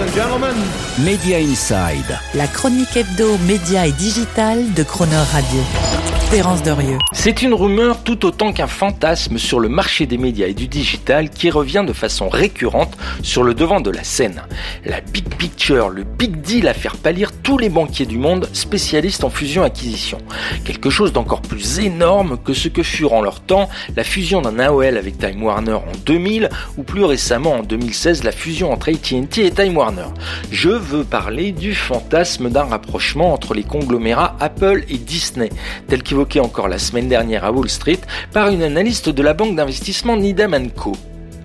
and gentlemen. Media Inside. La chronique hebdo, média et digital de Croner Radio. C'est une rumeur tout autant qu'un fantasme sur le marché des médias et du digital qui revient de façon récurrente sur le devant de la scène. La big picture, le big deal à faire pâlir tous les banquiers du monde spécialistes en fusion-acquisition. Quelque chose d'encore plus énorme que ce que furent en leur temps la fusion d'un AOL avec Time Warner en 2000 ou plus récemment en 2016 la fusion entre AT&T et Time Warner. Je veux parler du fantasme d'un rapprochement entre les conglomérats Apple et Disney, qu'évoqué encore la semaine dernière à Wall Street par une analyste de la banque d'investissement Needham Co.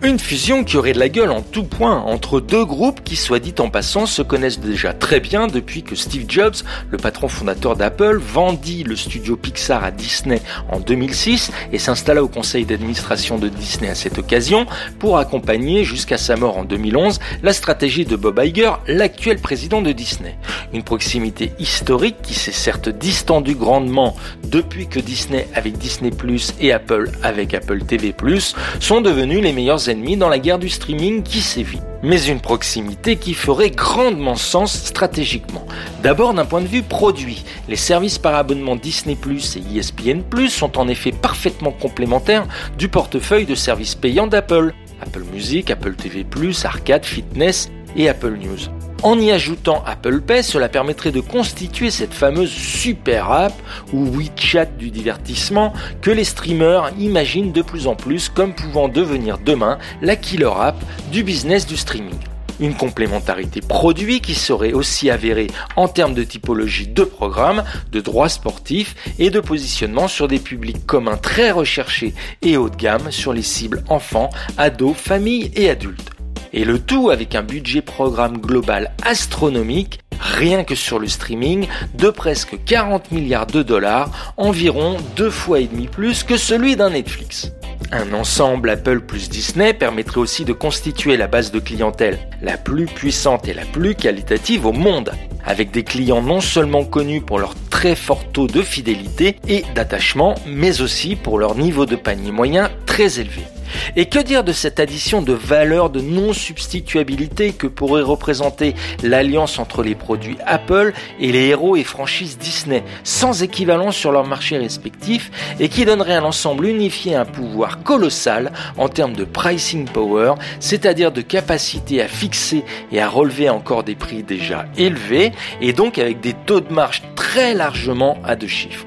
Une fusion qui aurait de la gueule en tout point entre deux groupes qui, soit dit en passant, se connaissent déjà très bien depuis que Steve Jobs, le patron fondateur d'Apple, vendit le studio Pixar à Disney en 2006 et s'installa au conseil d'administration de Disney à cette occasion pour accompagner jusqu'à sa mort en 2011 la stratégie de Bob Iger, l'actuel président de Disney. Une proximité historique qui s'est certes distendue grandement depuis que Disney avec Disney Plus et Apple avec Apple TV Plus sont devenus les meilleurs ennemis dans la guerre du streaming qui sévit. Mais une proximité qui ferait grandement sens stratégiquement. D'abord d'un point de vue produit. Les services par abonnement Disney et ESPN sont en effet parfaitement complémentaires du portefeuille de services payants d'Apple. Apple Music, Apple TV Arcade, Fitness et Apple News. En y ajoutant Apple Pay, cela permettrait de constituer cette fameuse super app ou WeChat du divertissement que les streamers imaginent de plus en plus comme pouvant devenir demain la killer app du business du streaming. Une complémentarité produit qui serait aussi avérée en termes de typologie de programmes, de droits sportifs et de positionnement sur des publics communs très recherchés et haut de gamme sur les cibles enfants, ados, familles et adultes. Et le tout avec un budget programme global astronomique, rien que sur le streaming, de presque 40 milliards de dollars, environ deux fois et demi plus que celui d'un Netflix. Un ensemble Apple plus Disney permettrait aussi de constituer la base de clientèle la plus puissante et la plus qualitative au monde, avec des clients non seulement connus pour leur très fort taux de fidélité et d'attachement, mais aussi pour leur niveau de panier moyen très élevé. Et que dire de cette addition de valeur de non-substituabilité que pourrait représenter l'alliance entre les produits Apple et les héros et franchises Disney, sans équivalent sur leurs marchés respectifs, et qui donnerait à l'ensemble unifié un pouvoir colossal en termes de pricing power, c'est-à-dire de capacité à fixer et à relever encore des prix déjà élevés, et donc avec des taux de marge très largement à deux chiffres.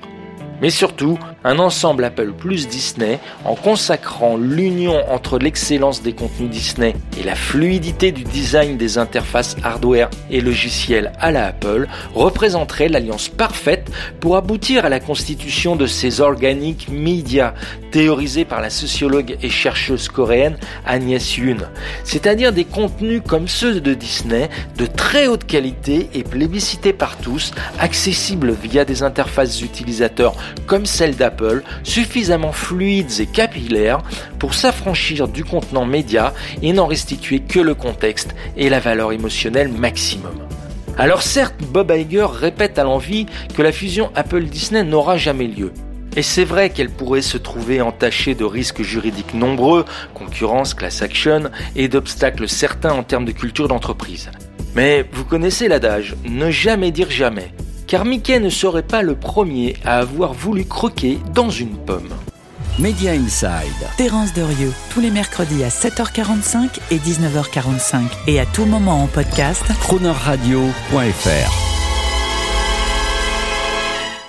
Mais surtout, un ensemble Apple plus Disney, en consacrant l'union entre l'excellence des contenus Disney et la fluidité du design des interfaces hardware et logiciels à la Apple, représenterait l'alliance parfaite pour aboutir à la constitution de ces organiques médias théorisés par la sociologue et chercheuse coréenne Agnès Yoon, c'est-à-dire des contenus comme ceux de Disney, de très haute qualité et plébiscités par tous, accessibles via des interfaces utilisateurs comme celle d'Apple, suffisamment fluides et capillaires pour s'affranchir du contenant média et n'en restituer que le contexte et la valeur émotionnelle maximum. Alors certes, Bob Iger répète à l'envie que la fusion Apple-Disney n'aura jamais lieu. Et c'est vrai qu'elle pourrait se trouver entachée de risques juridiques nombreux, concurrence, class action, et d'obstacles certains en termes de culture d'entreprise. Mais vous connaissez l'adage, ne jamais dire jamais car Mickey ne serait pas le premier à avoir voulu croquer dans une pomme. Media Inside. Terence Derieux, tous les mercredis à 7h45 et 19h45 et à tout moment en podcast. Cronerradio.fr